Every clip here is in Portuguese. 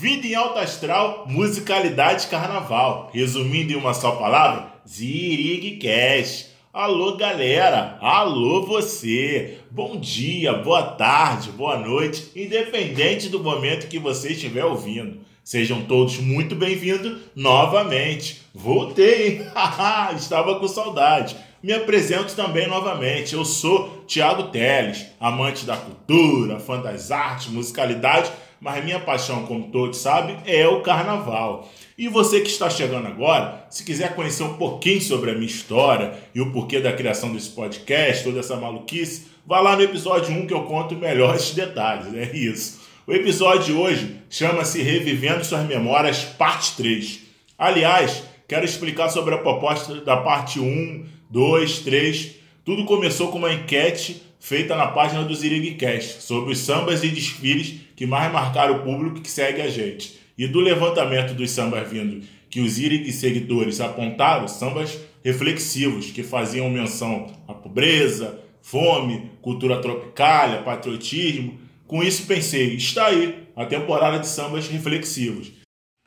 Vida em alto astral, musicalidade carnaval. Resumindo em uma só palavra, Zirigcast. Alô galera, alô você. Bom dia, boa tarde, boa noite, independente do momento que você estiver ouvindo. Sejam todos muito bem-vindos novamente. Voltei, estava com saudade. Me apresento também novamente. Eu sou Tiago Teles, amante da cultura, fã das artes, musicalidade mas minha paixão, como todos sabem, é o carnaval. E você que está chegando agora, se quiser conhecer um pouquinho sobre a minha história e o porquê da criação desse podcast, toda essa maluquice, vá lá no episódio 1 que eu conto melhores detalhes, é isso. O episódio de hoje chama-se Revivendo Suas Memórias, parte 3. Aliás, quero explicar sobre a proposta da parte 1, 2, 3. Tudo começou com uma enquete feita na página do Ziriguicast sobre os sambas e desfiles que mais marcaram o público que segue a gente. E do levantamento dos sambas vindo que os Zirig seguidores apontaram, sambas reflexivos que faziam menção à pobreza, fome, cultura tropical, patriotismo. Com isso pensei, está aí a temporada de sambas reflexivos.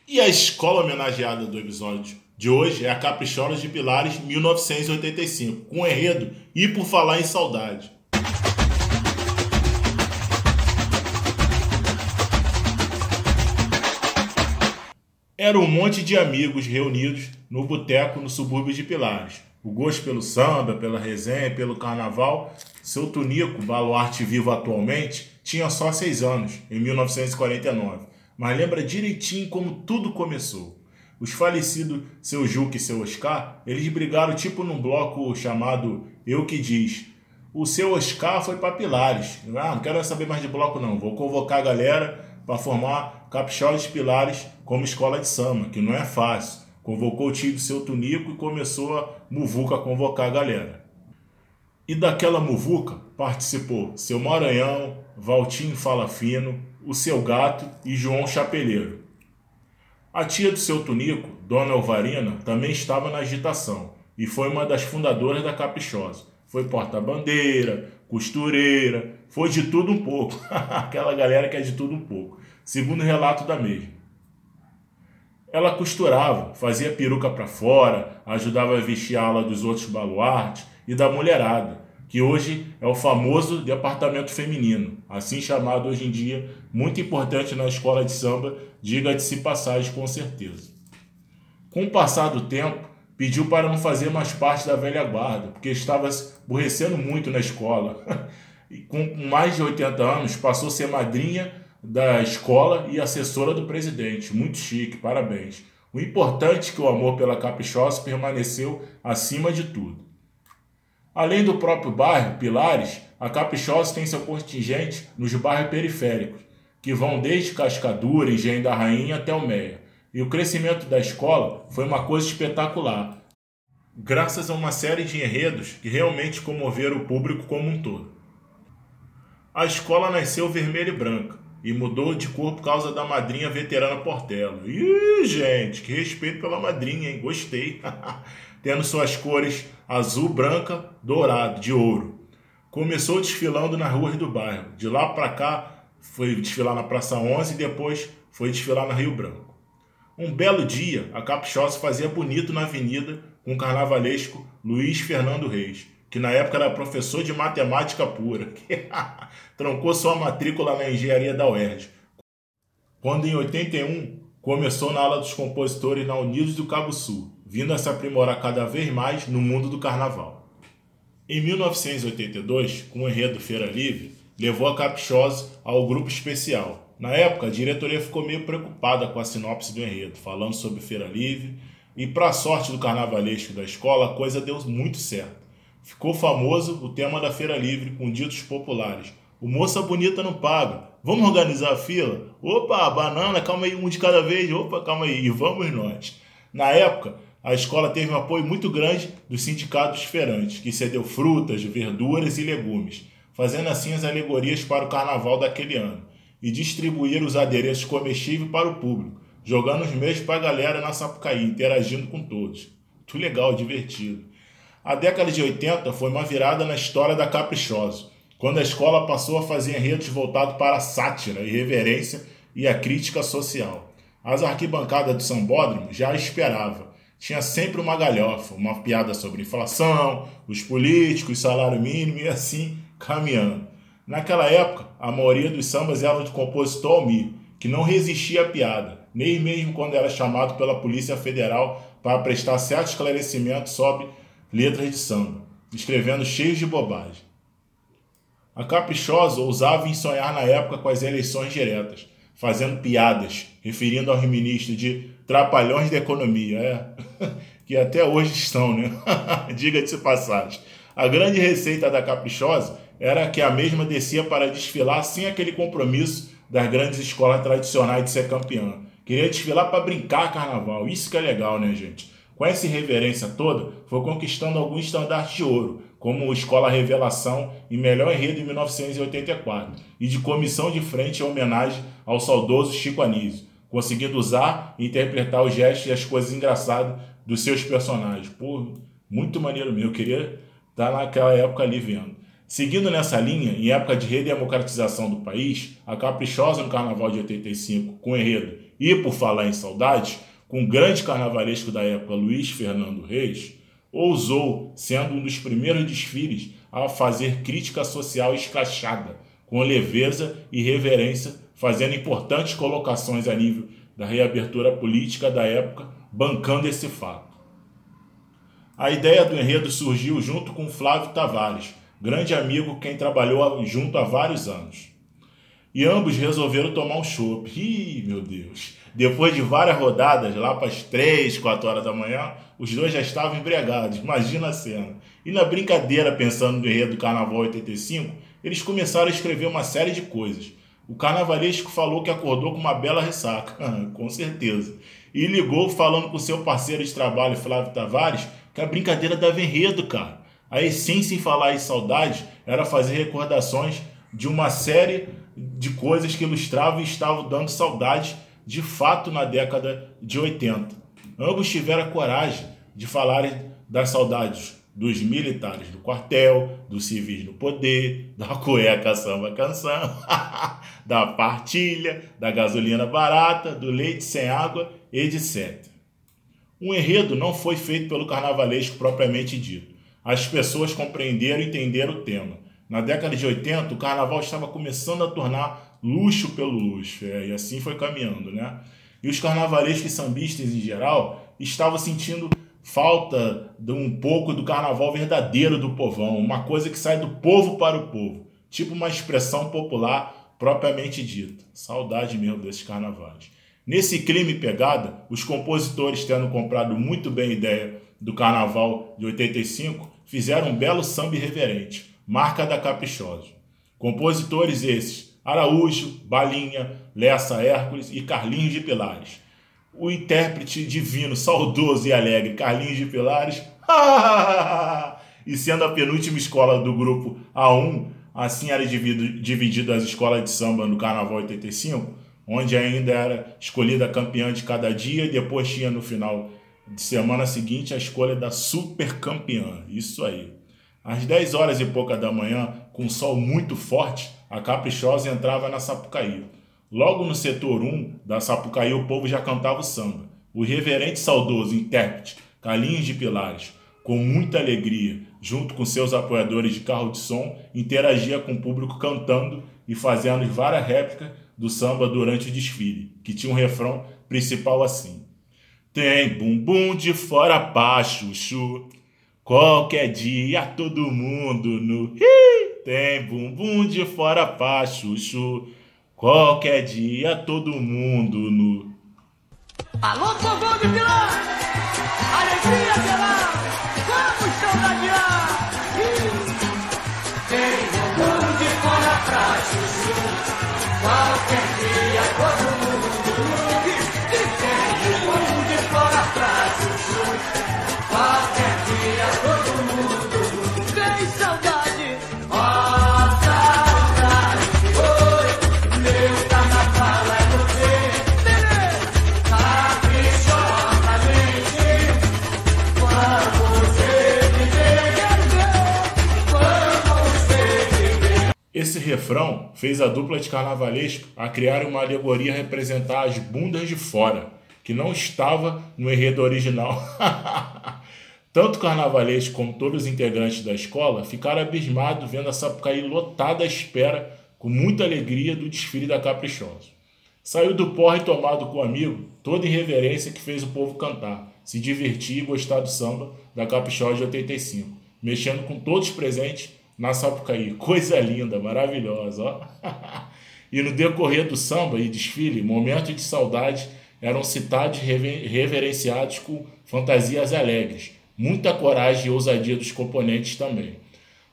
E a escola homenageada do episódio de hoje é a Capricholas de Pilares 1985, com enredo E por Falar em Saudade. Era um monte de amigos reunidos no boteco no subúrbio de Pilares. O gosto pelo samba, pela resenha, pelo carnaval. Seu Tunico, baluarte vivo atualmente, tinha só seis anos, em 1949. Mas lembra direitinho como tudo começou. Os falecidos seu Juque e seu Oscar, eles brigaram tipo num bloco chamado Eu Que Diz. O seu Oscar foi para Pilares. Ah, não quero saber mais de bloco não, vou convocar a galera para formar Capixolas Pilares como escola de samba, que não é fácil. Convocou o tio do seu Tunico e começou a muvuca a convocar a galera. E daquela muvuca participou seu Maranhão, Valtinho Fala Fino, o seu gato e João Chapeleiro. A tia do seu Tunico, Dona Alvarina, também estava na agitação e foi uma das fundadoras da Caprichosa. Foi porta-bandeira, costureira, foi de tudo um pouco. Aquela galera que é de tudo um pouco, segundo relato da mesma. Ela costurava, fazia peruca para fora, ajudava a vestir a ala dos outros baluartes e da mulherada, que hoje é o famoso departamento feminino, assim chamado hoje em dia, muito importante na escola de samba, diga-se passagem com certeza. Com o passar do tempo, pediu para não fazer mais parte da velha guarda, porque estava aborrecendo muito na escola. e com mais de 80 anos, passou a ser madrinha da escola e assessora do presidente. Muito chique, parabéns. O importante é que o amor pela Caprichosa permaneceu acima de tudo. Além do próprio bairro, Pilares, a Caprichosa tem seu contingente nos bairros periféricos, que vão desde Cascadura, Engenho da Rainha até o Meia. E o crescimento da escola foi uma coisa espetacular, graças a uma série de enredos que realmente comoveram o público como um todo. A escola nasceu vermelha e branca e mudou de cor por causa da madrinha veterana Portela. Ih, gente, que respeito pela madrinha, hein? Gostei. Tendo suas cores azul, branca, dourado, de ouro. Começou desfilando nas ruas do bairro. De lá para cá, foi desfilar na Praça 11 e depois foi desfilar na Rio Branco. Um belo dia, a Caprichosa fazia bonito na avenida com o carnavalesco Luiz Fernando Reis, que na época era professor de matemática pura, que troncou sua matrícula na engenharia da UERJ. Quando em 81 começou na ala dos compositores na Unidos do Cabo Sul, vindo a se aprimorar cada vez mais no mundo do carnaval. Em 1982, com o enredo Feira Livre, levou a Caprichosa ao grupo especial, na época, a diretoria ficou meio preocupada com a sinopse do enredo, falando sobre Feira Livre, e para sorte do carnavalesco da escola, a coisa deu muito certo. Ficou famoso o tema da Feira Livre com ditos populares. O moça bonita não paga. Vamos organizar a fila? Opa, banana, calma aí, um de cada vez. Opa, calma aí. E vamos nós. Na época, a escola teve um apoio muito grande dos sindicatos feirantes, que cedeu frutas, verduras e legumes, fazendo assim as alegorias para o carnaval daquele ano e distribuir os adereços comestíveis para o público, jogando os meios para a galera na Sapucaí, interagindo com todos. Muito legal, divertido. A década de 80 foi uma virada na história da Caprichosa, quando a escola passou a fazer enredos voltados para a sátira e reverência e a crítica social. As arquibancadas do Sambódromo já esperava. Tinha sempre uma galhofa, uma piada sobre inflação, os políticos, salário mínimo e assim caminhando. Naquela época, a maioria dos sambas eram de compositor Almir, que não resistia à piada, nem mesmo quando era chamado pela Polícia Federal para prestar certo esclarecimento sobre letras de samba, escrevendo cheios de bobagem. A Caprichosa ousava em sonhar na época com as eleições diretas, fazendo piadas, referindo ao ministro de trapalhões da economia, é, que até hoje estão, né? Diga-se passagem. A grande receita da Caprichosa era que a mesma descia para desfilar sem aquele compromisso das grandes escolas tradicionais de ser campeã. Queria desfilar para brincar carnaval. Isso que é legal, né, gente? Com essa irreverência toda, foi conquistando alguns estandartes de ouro, como Escola Revelação e Melhor Enredo em 1984, e de comissão de frente em homenagem ao saudoso Chico Anísio, conseguindo usar e interpretar os gestos e as coisas engraçadas dos seus personagens. Pô, muito maneiro mesmo. Eu queria estar naquela época ali vendo. Seguindo nessa linha, em época de redemocratização do país, a Caprichosa no Carnaval de 85, com enredo e por falar em saudades, com o grande carnavalesco da época Luiz Fernando Reis, ousou, sendo um dos primeiros desfiles, a fazer crítica social escrachada, com leveza e reverência, fazendo importantes colocações a nível da reabertura política da época, bancando esse fato. A ideia do enredo surgiu junto com Flávio Tavares, grande amigo quem trabalhou junto há vários anos. E ambos resolveram tomar um chopp. Ih, meu Deus. Depois de várias rodadas, lá para as 3, 4 horas da manhã, os dois já estavam embriagados. Imagina a cena. E na brincadeira, pensando no enredo do Carnaval 85, eles começaram a escrever uma série de coisas. O carnavalesco falou que acordou com uma bela ressaca, com certeza. E ligou falando com seu parceiro de trabalho, Flávio Tavares, que a brincadeira dava enredo, cara. A essência em falar em saudade era fazer recordações de uma série de coisas que ilustravam e estavam dando saudade de fato na década de 80. Ambos tiveram a coragem de falarem das saudades dos militares do quartel, dos civis no poder, da cueca samba canção, da partilha, da gasolina barata, do leite sem água, etc. O enredo não foi feito pelo carnavalesco propriamente dito as pessoas compreenderam e entenderam o tema. Na década de 80, o carnaval estava começando a tornar luxo pelo luxo, é, e assim foi caminhando, né? E os carnavalescos e sambistas em geral estavam sentindo falta de um pouco do carnaval verdadeiro do povão, uma coisa que sai do povo para o povo, tipo uma expressão popular propriamente dita. Saudade mesmo desses carnavais. Nesse clima e pegada, os compositores tendo comprado muito bem a ideia do carnaval de 85, fizeram um belo samba irreverente, marca da Caprichosa. Compositores esses: Araújo, Balinha, Lessa Hércules e Carlinhos de Pilares. O intérprete divino, saudoso e alegre Carlinhos de Pilares, e sendo a penúltima escola do grupo A1, assim era dividido as escolas de samba no Carnaval 85, onde ainda era escolhida a campeã de cada dia e depois tinha no final de semana seguinte a escolha da super campeã. Isso aí. Às 10 horas e pouca da manhã, com sol muito forte, a Caprichosa entrava na Sapucaí. Logo no setor 1 da Sapucaí, o povo já cantava o samba. O reverente saudoso intérprete Calinhos de Pilares, com muita alegria, junto com seus apoiadores de carro de som, interagia com o público cantando e fazendo várias réplicas do samba durante o desfile, que tinha um refrão principal assim: tem bumbum de fora pra chuchu. Qualquer dia todo mundo no. Tem bumbum de fora pra chuchu. Qualquer dia todo mundo no. Alô, povo de Pilar! Alegria geral! Vamos saudadiar! Tem bumbum de fora pra chuchu. Qualquer dia todo mundo refrão fez a dupla de carnavalesco a criar uma alegoria a representar as bundas de fora, que não estava no enredo original. Tanto carnavalesco como todos os integrantes da escola ficaram abismados vendo a Sapucaí lotada à espera, com muita alegria, do desfile da Caprichosa. Saiu do porre tomado com o amigo, toda irreverência que fez o povo cantar, se divertir e gostar do samba da Caprichosa de 85, mexendo com todos presentes na Sapucaí. Coisa linda, maravilhosa, ó. e no decorrer do samba e desfile, momentos de saudade eram citados e reverenciados com fantasias alegres, muita coragem e ousadia dos componentes também.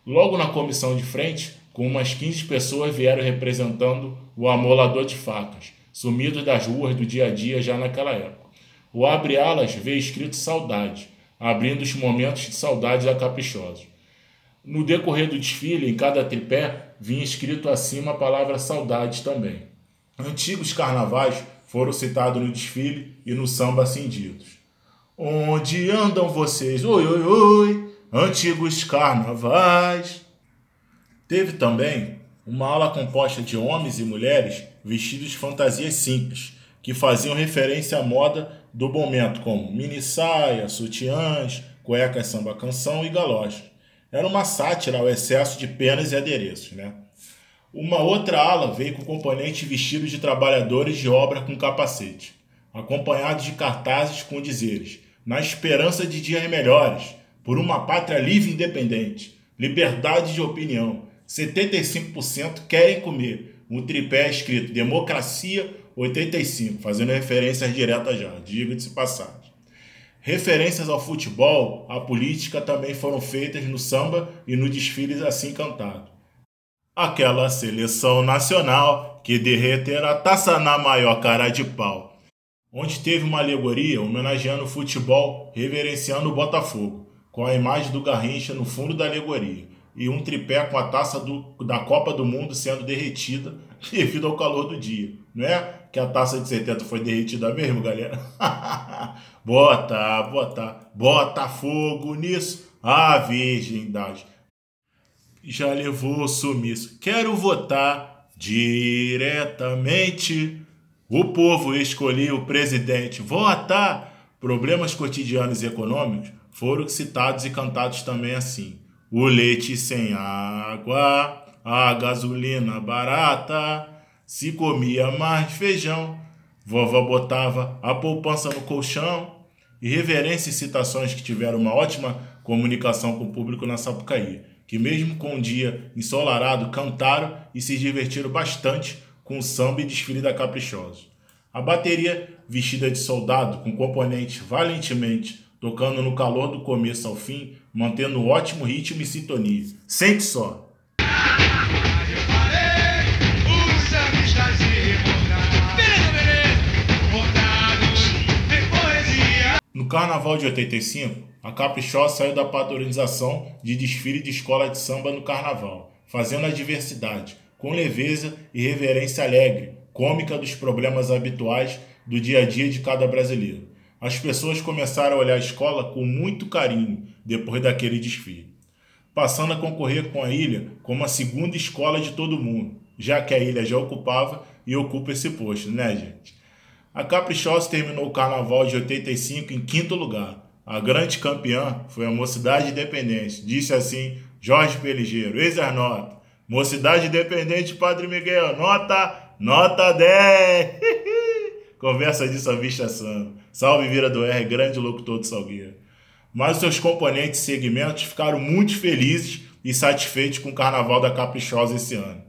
Logo na comissão de frente, com umas 15 pessoas vieram representando o amolador de facas, sumido das ruas do dia a dia já naquela época. O abre alas vê escrito saudade, abrindo os momentos de saudade da caprichosa. No decorrer do desfile, em cada tripé, vinha escrito acima a palavra saudade também. Antigos carnavais foram citados no desfile e no samba acendidos. Onde andam vocês? Oi, oi, oi, antigos carnavais. Teve também uma ala composta de homens e mulheres vestidos de fantasias simples, que faziam referência à moda do momento, como mini saia, sutiãs, cuecas samba canção e galocha era uma sátira ao excesso de penas e adereços. Né? Uma outra ala veio com componentes vestidos de trabalhadores de obra com capacete, acompanhados de cartazes com dizeres: Na esperança de dias melhores, por uma pátria livre e independente, liberdade de opinião. 75% querem comer. Um tripé escrito Democracia 85, fazendo referências diretas já, diga-se passagem. Referências ao futebol, à política também foram feitas no samba e no desfile assim cantado. Aquela seleção nacional que derreter a taça na maior cara de pau. Onde teve uma alegoria homenageando o futebol, reverenciando o Botafogo, com a imagem do Garrincha no fundo da alegoria, e um tripé com a taça do, da Copa do Mundo sendo derretida devido ao calor do dia. Não é que a taça de 70 foi derretida mesmo, galera? bota, bota, bota fogo nisso. A virgindade já levou sumiço. Quero votar diretamente. O povo escolheu o presidente. Votar. Problemas cotidianos e econômicos foram citados e cantados também assim. O leite sem água, a gasolina barata, se comia mais feijão, vovó botava a poupança no colchão. Irreverência e citações que tiveram uma ótima comunicação com o público na Sapucaí, que mesmo com um dia ensolarado cantaram e se divertiram bastante com o samba e desfile da Caprichosa. A bateria, vestida de soldado, com componentes valentemente, tocando no calor do começo ao fim, mantendo um ótimo ritmo e sintonia. Sente só! Carnaval de 85, a Caprichosa saiu da padronização de desfile de escola de samba no carnaval, fazendo a diversidade, com leveza e reverência alegre, cômica dos problemas habituais do dia a dia de cada brasileiro. As pessoas começaram a olhar a escola com muito carinho depois daquele desfile, passando a concorrer com a ilha como a segunda escola de todo mundo, já que a ilha já ocupava e ocupa esse posto, né, gente? A Caprichosa terminou o carnaval de 85 em quinto lugar. A grande campeã foi a Mocidade Independente. Disse assim Jorge Peligeiro, ex-nota. Mocidade Independente, Padre Miguel, nota, nota 10. Conversa disso à vista samba. Salve Vira do R, grande locutor de Salgueiro. Mas seus componentes e segmentos ficaram muito felizes e satisfeitos com o carnaval da Caprichosa esse ano.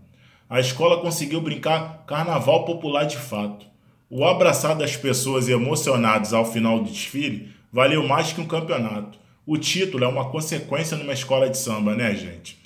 A escola conseguiu brincar carnaval popular de fato. O abraçar das pessoas emocionadas ao final do desfile valeu mais que um campeonato. O título é uma consequência numa escola de samba, né, gente?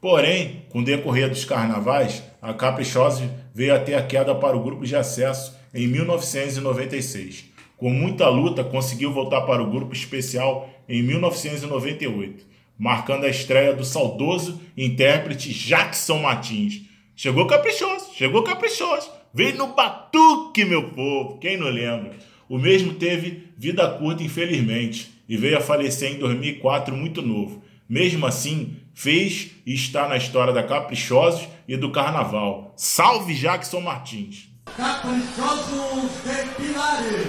Porém, com o decorrer dos carnavais, a Caprichosa veio até a queda para o grupo de acesso em 1996. Com muita luta, conseguiu voltar para o grupo especial em 1998, marcando a estreia do saudoso intérprete Jackson Martins. Chegou caprichoso, chegou caprichoso. Veio no batuque, meu povo. Quem não lembra? O mesmo teve vida curta, infelizmente, e veio a falecer em 2004 muito novo. Mesmo assim, fez e está na história da Caprichosos e do Carnaval. Salve Jackson Martins! Caprichosos de Pilares.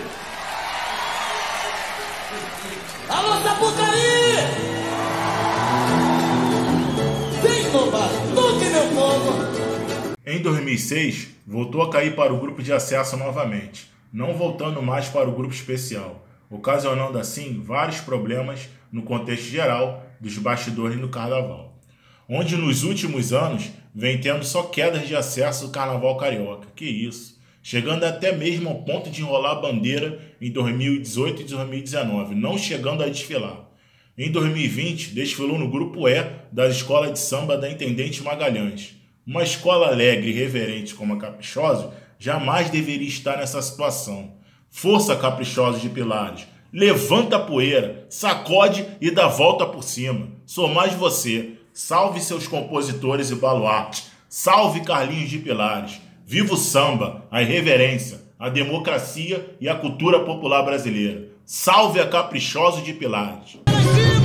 Alô, Sapucaí! Em 2006, voltou a cair para o grupo de acesso novamente, não voltando mais para o grupo especial, ocasionando assim vários problemas no contexto geral dos bastidores no carnaval, onde nos últimos anos vem tendo só quedas de acesso do carnaval carioca. Que isso! Chegando até mesmo ao ponto de enrolar a bandeira em 2018 e 2019, não chegando a desfilar. Em 2020, desfilou no grupo E da Escola de Samba da Intendente Magalhães. Uma escola alegre e reverente como a Caprichosos jamais deveria estar nessa situação. Força, Caprichosos de Pilares! Levanta a poeira, sacode e dá volta por cima. Sou mais você. Salve seus compositores e baluarte. Salve Carlinhos de Pilares. Viva o samba, a irreverência, a democracia e a cultura popular brasileira. Salve a Caprichoso de Pilares. Pra cima!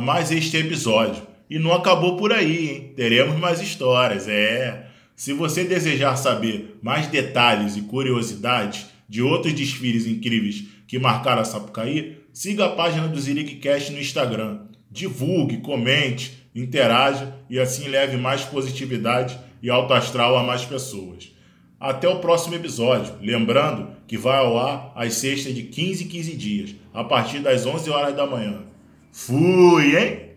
Mais este episódio. E não acabou por aí, hein? Teremos mais histórias, é. Se você desejar saber mais detalhes e curiosidades de outros desfiles incríveis que marcaram a Sapucaí, siga a página do ZirigCast no Instagram. Divulgue, comente, interaja e assim leve mais positividade e alto astral a mais pessoas. Até o próximo episódio. Lembrando que vai ao ar às sextas de 15 em 15 dias, a partir das 11 horas da manhã. Fui, hein?